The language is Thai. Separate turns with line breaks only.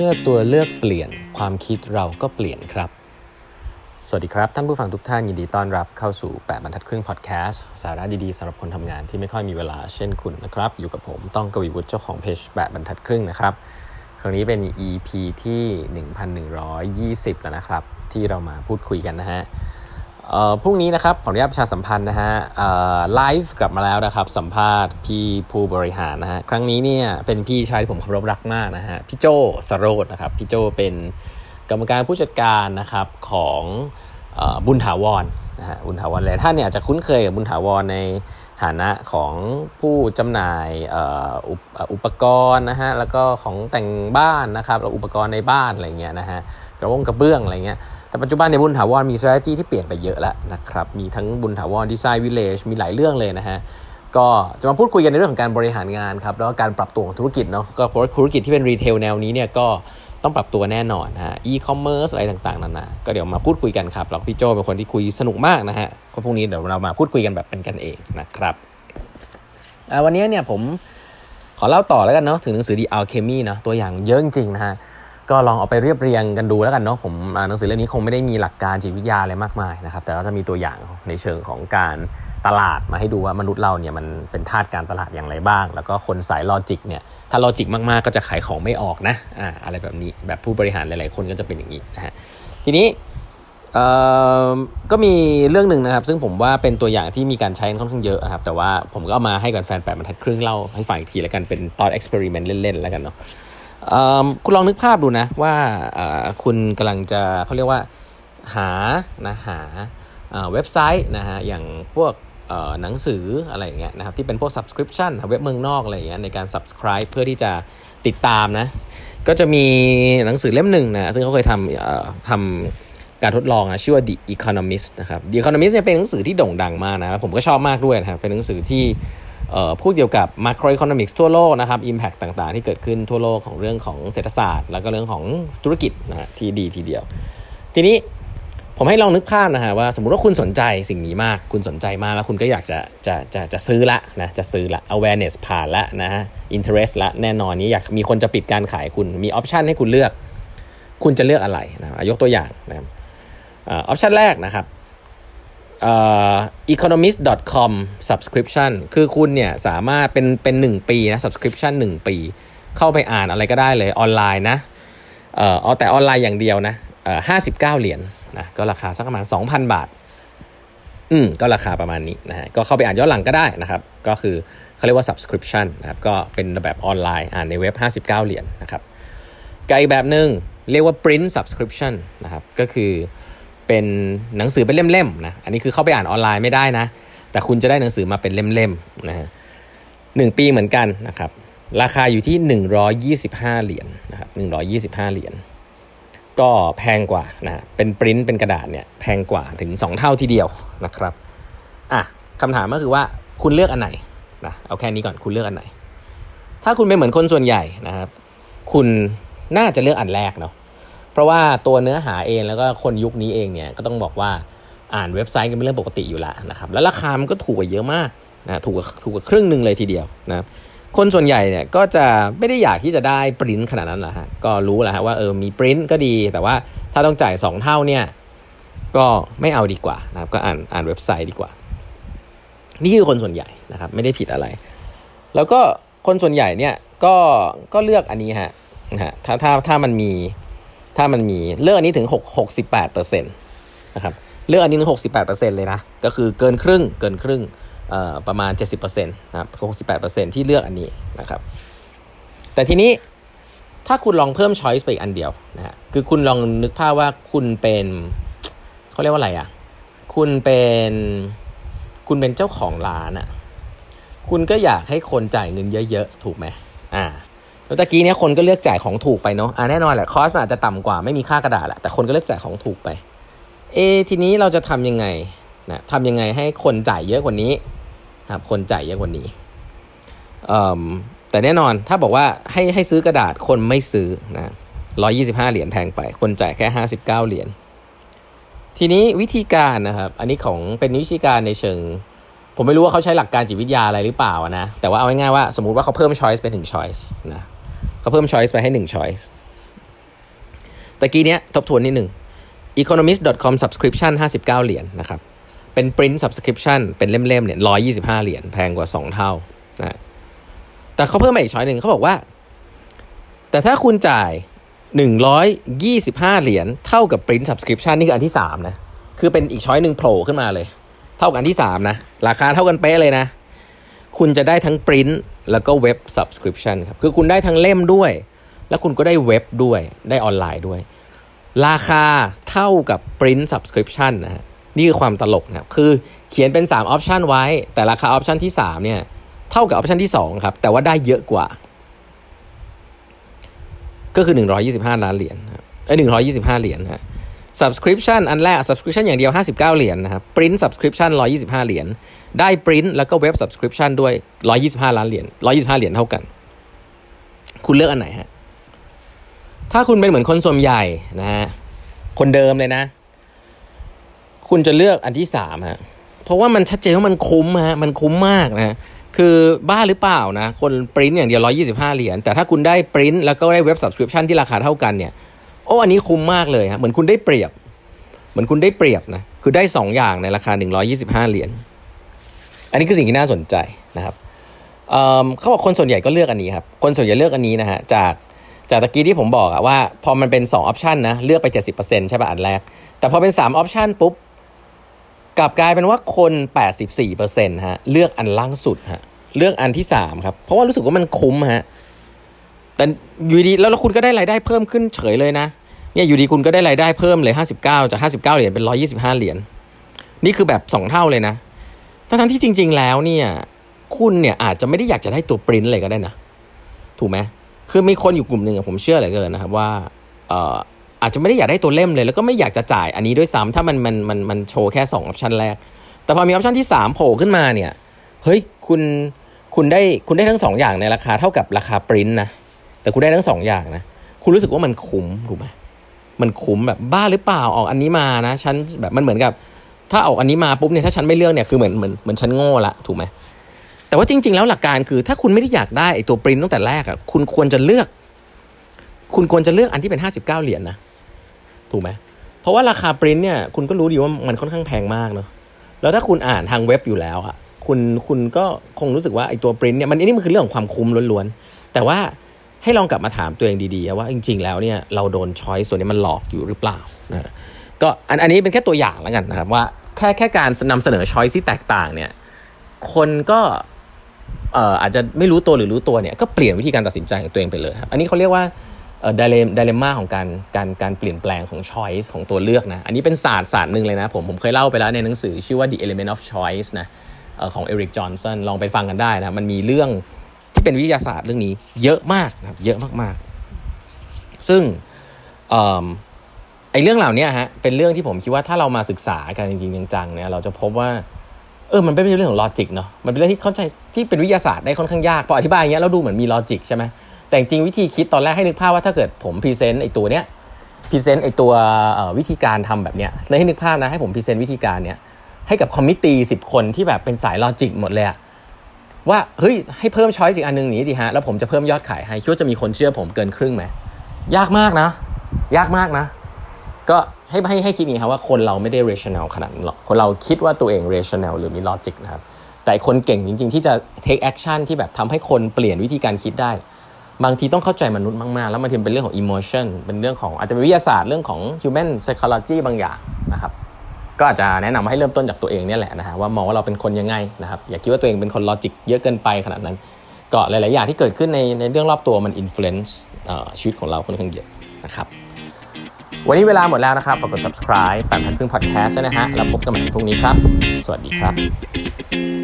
มื่อตัวเลือกเปลี่ยนความคิดเราก็เปลี่ยนครับ สวัสดีครับ ท่านผู้ฟังทุกท่านยินดีต้อนรับเข้าสู่ 8 บรรทัดครึ่งพอดแคสต์สาระดีๆสำหรับคนทำงานที่ไม่ค่อยมีเวลาเช่นคุณนะครับ อยู่กับผมต้องกวีวุฒิเจ้าของเพจ8บรรทัดครึ่งนะครับครั้งนี้เป็น EP ที่ 1120 แล้วนะครับ ที่เรามาพูดคุยกันนะฮะ พรุ่งนี้นะครับขออนุญาตประชาสัมพันธ์นะฮะไลฟ์กลับมาแล้วนะครับ สัมภาษณ์พี่ผู้บริหารนะฮะครั้งนี้เนี่ยเป็นพี่ชายที่ผมเคารพรักมากนะฮะพี่โจสโรดนะครับพี่โจเป็นกรรมการผู้จัดการนะครับของบุญถาวรนะฮะบุญถาวรหลายท่านเนี่ยจจะคุ้นเคยกับบุญถาวรในฐานะของผู้จำหน่ายอุปกรณ์นะฮะแล้วก็ของแต่งบ้านนะครับอุปกรณ์ในบ้านอะไรเงี้ยนะฮะ กระวงกระเบื้องอะไรเงี้ยแต่ปัจจุบันในบุญถาวรมี strategy ที่เปลี่ยนไปเยอะแล้วนะครับมีทั้งบุญถาวรดีไซน์วิลเลจมีหลายเรื่องเลยนะฮะก็จะมาพูดคุยกันในเรื่องของการบริหารงานครับแล้วก็การปรับตัวของธุรกิจเนาะก็เพราะธุรกิจที่เป็น retail แนวนี้เนี่ยก็ต้องปรับตัวแน่นอนฮะอีคอมเมิร์ซอะไรต่างๆนานาก็เดี๋ยวมาพูดคุยกันครับแล้วพี่โจเป็นคนที่คุยสนุกมากนะฮะก็พรุ่งนี้เดี๋ยวเรามาพูดคุยกันแบบเป็นกันเองนะครับวันนี้เนี่ยผมขอเล่าต่อแล้วกันเนาะถึงหนังสือ The Alchemy นะตัวอย่างเยอะจริงๆนะฮะ ก็ลองเอาไปเรียบเรียงกันดูแล้วกันเนาะผมหนังสือเล่มนี้คงไม่ได้มีหลักการจิตวิทยาอะไรมากมายนะครับ แต่ก็จะมีตัวอย่างในเชิงของการตลาดมาให้ดูว่ามนุษย์เราเนี่ยมันเป็นทาสการตลาดอย่างไรบ้าง แล้วก็คนสาย logic เนี่ยถ้า logic มากๆก็จะขายของไม่ออกนะอ่าอะไรแบบนี้แบบผู้บริหารหลายๆ คนก็จะเป็นอย่างนี้นะฮะทีนี้ก็มีเรื่องหนึ่งนะครับ ซึ่งผมว่าเป็นตัวอย่างที่มีการใช้ค่อนข้างเยอะนะครับ แต่ว่าผมก็เอามาให้กับแฟนแปดบรรทัดครึ่งเล่าให้ฟังอีกทีแล้วกันเป็นตอน experiment เล่นๆแล้วกันเนาะ คุณลองนึกภาพดูนะว่าคุณกำลังจะเขาเรียกว่าหานะหาเว็บไซต์นะฮะอย่างพวกหนังสืออะไรอย่างเงี้ยนะครับที่เป็นพวก subscription เว็บเมืองนอกอะไรอย่างเงี้ยในการ subscribe เพื่อที่จะติดตามนะก็จะมีหนังสือเล่มหนึ่งนะซึ่งเขาเคยทำทำการทดลองนะชื่อว่า The Economist นะครับ The Economist เนี่ยเป็นหนังสือที่โด่งดังมากนะผมก็ชอบมากด้วยนะครับเป็นหนังสือที่ พูดเกี่ยวกับ macroeconomics ทั่วโลกนะครับ impact ต่างๆ ที่เกิดขึ้นทั่วโลกของเรื่องของเศรษฐศาสตร์ แล้วก็เรื่องของธุรกิจนะที่ดีทีเดียว ทีนี้ผมให้ลองนึกภาพนะฮะว่าสมมุติว่าคุณสนใจสิ่งนี้มาก คุณสนใจมากแล้วคุณก็อยากจะจะจะจะซื้อละนะจะซื้อละ awareness ผ่านละนะฮะ interest ละแน่นอนนี้อยากมีคนจะปิดการขายคุณมี option ให้คุณเลือก คุณจะเลือกอะไรนะยกตัวอย่างนะครับ option แรกนะครับ economist.com subscription คือคุณเนี่ยสามารถเป็นเป็นหนึ่งปีนะ subscription หนึ่งปี เข้าไปอ่านอะไรก็ได้เลยออนไลน์นะเออเอาแต่ออนไลน์อย่างเดียวนะเออห้าสิบเก้าเหรียญนะก็ราคาสักประมาณสองพันบาท อืมก็ราคาประมาณนี้นะฮะก็เข้าไปอ่านย้อนหลังก็ได้นะครับ ก็คือเขาเรียกว่า subscription นะครับก็เป็นแบบออนไลน์อ่านในเว็บ 59 เหรียญนนะครับกอีกแบบหนึ่งเรียกว่า print subscription นะครับก็คือ เป็นหนังสือเป็นเล่มๆนะอันนี้คือเข้าไปอ่านออนไลน์ไม่ได้นะ แต่คุณจะได้หนังสือมาเป็นเล่มๆนะฮะหนึ่งปีเหมือนกันนะครับราคาอยู่ที่ 125 เหรียญนนะครับ125 เหรียญก็แพงกว่านะเป็นปริ้นเป็นกระดาษเนี่ยแพงกว่าถึง 2 เท่าทีเดียวนะครับอะคำถามก็คือว่าคุณเลือกอันไหนนะเอาแค่นี้ก่อนคุณเลือกอันไหน ถ้าคุณเป็นเหมือนคนส่วนใหญ่นะครับ คุณน่าจะเลือกอันแรกเนาะ ราะว่าตัวเนื้อหาเองแล้วก็คนยุคนี้เองเนี่ยก็ต้องบอกว่าอ่านเว็บไซต์ก็เป็นเรื่องปกติอยู่แล้วนะครับแล้วราคามันก็ถูกกว่าเยอะมากนะถูกกว่าถูกกว่าครึ่งหนึ่งเลยทีเดียวนะคนส่วนใหญ่เนี่ยก็จะไม่ได้อยากที่จะได้ปริ้นขนาดนั้นหละฮะก็รู้แหละฮะว่าเออมีปริ้นก็ดี แต่ว่าถ้าต้องจ่าย 2 เท่าเนี่ยก็ไม่เอาดีกว่านะครับก็อ่านอ่านเว็บไซต์ดีกว่า นี่คือคนส่วนใหญ่นะครับไม่ได้ผิดอะไร แล้วก็คนส่วนใหญ่เนี่ยก็ก็เลือกอันนี้ฮะนะฮะถ้าถ้าถ้ามันมี ถ้ามันมีเลือกอันนี้ถึง6 68เปอร์เซ็นต์นะครับเลือกอันนี้ถึง68เปอร์เซ็นต์เลยนะก็คือเกินครึ่งเกินครึ่งประมาณ 70เปอร์เซ็นต์นะครับ68เปอร์เซ็นต์ที่เลือกอันนี้นะครับแต่ทีนี้ถ้าคุณลองเพิ่มช้อยส์ไปอีกอันเดียวนะฮะคือคุณลองนึกภาพว่าคุณเป็นเขาเรียกว่าอะไรอะคุณเป็นคุณเป็นเจ้าของร้านอะคุณก็อยากให้คนจ่ายเงินเยอะ ๆ ถูกไหมอ่า แล้วตะกี้เนี้ยคนก็เลือกจ่ายของถูกไปเนาะอ่าแน่นอนแหละคอสอาจจะต่ำกว่าไม่มีค่ากระดาษแหละแต่คนก็เลือกจ่ายของถูกไป เอ ทีนี้เราจะทำยังไงนะทำยังไงให้คนจ่ายเยอะกว่านี้ครับคนจ่ายเยอะกว่านี้อ่แต่แน่นอนถ้าบอกว่าให้ให้ซื้อกระดาษคนไม่ซื้อนะร้อยี่สิบห้าเหรียญแพงไป คนจ่ายแค่ห้าสิบเก้าเหรียญทีนี้วิธีการนะครับอันนี้ของเป็นวิธีการในเชิง ผมไม่รู้ว่าเขาใช้หลักการจิตวิทยาอะไรหรือเปล่านะแต่ว่าเอาง่ายๆว่าสมมติว่าเขาเพิ่มช้อยส์ไปถึงช้อยส์นะ เขาเพิ่ม choice ไปให้1 choice ตะกี้เนี้ยทบทวนนิดหนึ่ง economist.com subscription 59 เหรียญนนะครับ เป็น print subscription เป็นเล่มๆเนี่ย125 เหรียญแพงกว่า 2 เท่านะแต่เขาเพิ่มมาอีกช้อยหนึ่งเขาบอกว่า แต่ถ้าคุณจ่าย 125 เหรียญเท่ากับ print subscription นี่คืออันที่ 3 นะ คือเป็นอีกช้อยหนึ่งโผล่ขึ้นมาเลย เท่ากับอันที่ 3 นะ ราคาเท่ากันเป๊ะเลยนะ คุณจะได้ทั้ง print แล้วก็เว็บ subscription ครับ คือคุณได้ทั้งเล่มด้วย แล้วคุณก็ได้เว็บด้วย ได้ออนไลน์ด้วย ราคาเท่ากับ print subscription นะฮะ นี่คือความตลกนะครับ คือเขียนเป็น3 option ไว้ แต่ราคา option ที่ 3 เนี่ย เท่ากับ option ที่ 2 ครับ แต่ว่าได้เยอะกว่า ก็คือ 125 ล้านเหรียญครับเอ้ย125 เหรียญฮะ subscription อันแรก subscription อย่างเดียว 59 เหรียญนะครับ print subscription 125 เหรียญ ได้ print แล้วก็ web subscription ด้วย 125 ล้านเหรียญ 125 เหรียญเท่ากัน คุณเลือกอันไหนฮะ ถ้าคุณเป็นเหมือนคนส่วนใหญ่นะฮะ คนเดิมเลยนะ คุณจะเลือกอันที่สามฮะ เพราะว่ามันชัดเจนว่ามันคุ้มฮะ มันคุ้มมากนะ คือบ้าหรือเปล่านะ คนปริ้นอย่างเดียว 125 เหรียญ แต่ถ้าคุณได้ปริ้นแล้วก็ได้เว็บ subscription ที่ราคาเท่ากันเนี่ย อ้อันนี้คุ้มมากเลยฮะเหมือนคุณได้เปรียบ เหมือนคุณได้เปรียบนะคือได้ 2 อย่างในราคา 125 เหรียญอันนี้คือสิ่งที่น่าสนใจนะครับเเขาบอกคนส่วนใหญ่ก็เลือกอันนี้ครับคนส่วนใหญ่เลือกอันนี้นะฮะจากจากตะกี้ที่ผมบอกอะว่า พอมันเป็น2ออปชันนะเลือกไป 70%ใช่ป่ะอันแรก แต่พอเป็น3ออปชันปุ๊บกลับกลายเป็นว่าคน 84%ฮะเลือกอันล่างสุดฮะเลือกอันที่3ครับเพราะว่ารู้สึกว่ามันคุ้มฮะแต่อยู่ดีแล้วคุณก็ได้รายได้เพิ่มขึ้นเฉยเลยนะ เนี่ยอยู่ดีคุณก็ได้รายได้เพิ่มเลย 59 จาก 59 เหรียญเป็น 125 เหรียญนี่คือแบบ 2 เท่าเลยนะทั้งที่จริง ๆ แล้วเนี่ยคุณเนี่ยอาจจะไม่ได้อยากจะได้ตัวปริ้นเลยก็ได้นะ ถูกไหมคือมีคนอยู่กลุ่มหนึ่งผมเชื่อเหลือเกินนะครับว่าเอ่ออาจจะไม่ได้อยากได้ตัวเล่มเลย แล้วก็ไม่อยากจะจ่ายอันนี้ด้วยซ้ำถ้ามันมันมันมันโชว์แค่2ออปชันแรก แต่พอมีออปชันที่ 3 โผล่ขึ้นมาเนี่ยเฮ้ยคุณคุณได้คุณได้ทั้ง 2 อย่างในราคาเท่ากับราคาปริ้นนะแต่คุณได้ทั้ง 2 อย่างนะคุณรู้สึกว่ามันคุ้มถูกไหม มันคุ้มแบบบ้าหรือเปล่าออกอันนี้มานะฉันแบบมันเหมือนกับ ถ้าออกอันนี้มาปุ๊บเนี่ยถ้าฉันไม่เลือกเนี่ยคือเหมือนเหมือนเหมือนฉันโง่ละถูกไหมแต่ว่าจริง ๆ แล้วหลักการคือ ถ้าคุณไม่ได้อยากได้ไอ้ตัวปริ้นตั้งแต่แรกอะคุณควรจะเลือก คุณควรจะเลือกอันที่เป็นห้าสิบเก้าเหรียญนะถูกไหมเพราะว่าราคาปริ้นเนี่ยคุณก็รู้ดีว่ามันค่อนข้างแพงมากเนาะแล้วถ้าคุณอ่านทางเว็บอยู่แล้วอะคุณคุณก็คงรู้สึกว่าไอ้ตัวปริ้นเนี่ยมันอันี่มันคือเรื่องของความคุ้มล้วนๆแต่ว่า ให้ลองกลับมาถามตัวเองดีๆว่าจริง ๆ แล้วเนี่ยเราโดนช้อยส่วนนี้มันหลอกอยู่หรือเปล่านะก็อันอันนี้เป็นแค่ตัวอย่างแล้วกันนะครับว่าแค่แค่การนำเสนอช้อยที่แตกต่างเนี่ยคนก็เอ่ออาจจะไม่รู้ตัวหรือรู้ตัวเนี่ยก็เปลี่ยนวิธีการตัดสินใจของตัวเองไปเลยครับอันนี้เขาเรียกว่าเอ่อไดเลม่าของการการการเปลี่ยนแปลงของช้อยส์ของตัวเลือกนะอันนี้เป็นศาสตร์ศาสตร์หนึ่งเลยนะผมผมเคยเล่าไปแล้วในหนังสือชื่อว่า The Element of Choice นะเอ่อของเอริกจอห์นสันลองไปฟังกันได้นะมันมีเรื่อง ที่เป็นวิทยาศาสตร์เรื่องนี้ เยอะมากนะครับ เยอะมากๆ ซึ่งอ่อไอเรื่องเหล่านี้ฮะเป็นเรื่องที่ผมคิดว่าถ้าเรามาศึกษากันจริงๆจังๆเนี่ยเราจะพบว่าเออมันไม่ใช่เรื่องของ logic เนาะมันเป็นเรื่องที่เข้าใจที่เป็นวิทยาศาสตร์ได้ค่อนข้างยากพออธิบายอย่างเงี้ยเราดูเหมือนมี logic ใช่ไหมแต่จริงวิธีคิดตอนแรกให้นึกภาพว่าถ้าเกิดผม present ไอตัวเนี้ย present ไอตัววิธีการทำแบบเนี้ยเลยให้นึกภาพนะให้ผม present วิธีการเนี้ยให้กับคอมมิตี้สิบคนที่แบบเป็นสายลอจิกหมดเลยอะ ว่าเฮ้ยให้เพิ่มช้อยส์อีกอันนึงนี้ดิฮะแล้วผมจะเพิ่มยอดขายให้คิดว่าจะมีคนเชื่อผมเกินครึ่งไหมยากมากนะ ยากมากนะ ก็ให้ให้ให้คิดนี้ครับว่าคนเราไม่ได้ rational ขนาดนั้นหรอกคนเราคิดว่าตัวเอง rational หรือมี logic นะครับแต่คนเก่งจริง ๆ ที่จะ take action ที่แบบทำให้คนเปลี่ยนวิธีการคิดได้ บางทีต้องเข้าใจมนุษย์มาก ๆ แล้วบางทีเป็นเรื่องของ emotion เป็นเรื่องของอาจจะเป็นวิทยาศาสตร์เรื่องของ human psychology บางอย่างนะครับ ก็อาจจะแนะนำให้เริ่มต้นจากตัวเองเนี่ยแหละนะฮะว่ามองว่าเราเป็นคนยังไงนะครับอย่าคิดว่าตัวเองเป็นคน logic เยอะเกินไปขนาดนั้น ก็หลาย ๆ อย่างที่เกิดขึ้นในในเรื่องรอบตัวมัน influence ชีวิตของเราค่อนข้างเยอะนะครับวันนี้เวลาหมดแล้วนะครับ ฝากกด subscribe แปดบรรทัดครึ่ง podcast นะฮะ แล้วพบกันใหม่พรุ่งนี้ครับ สวัสดีครับ